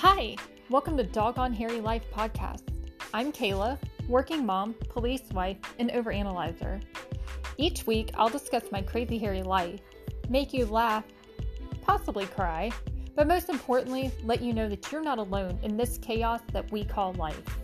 Hi, welcome to Doggone Hairy Life podcast. I'm Kayla, working mom, police wife, and overanalyzer. Each week, I'll discuss my crazy hairy life, make you laugh, possibly cry, but most importantly, let you know that you're not alone in this chaos that we call life.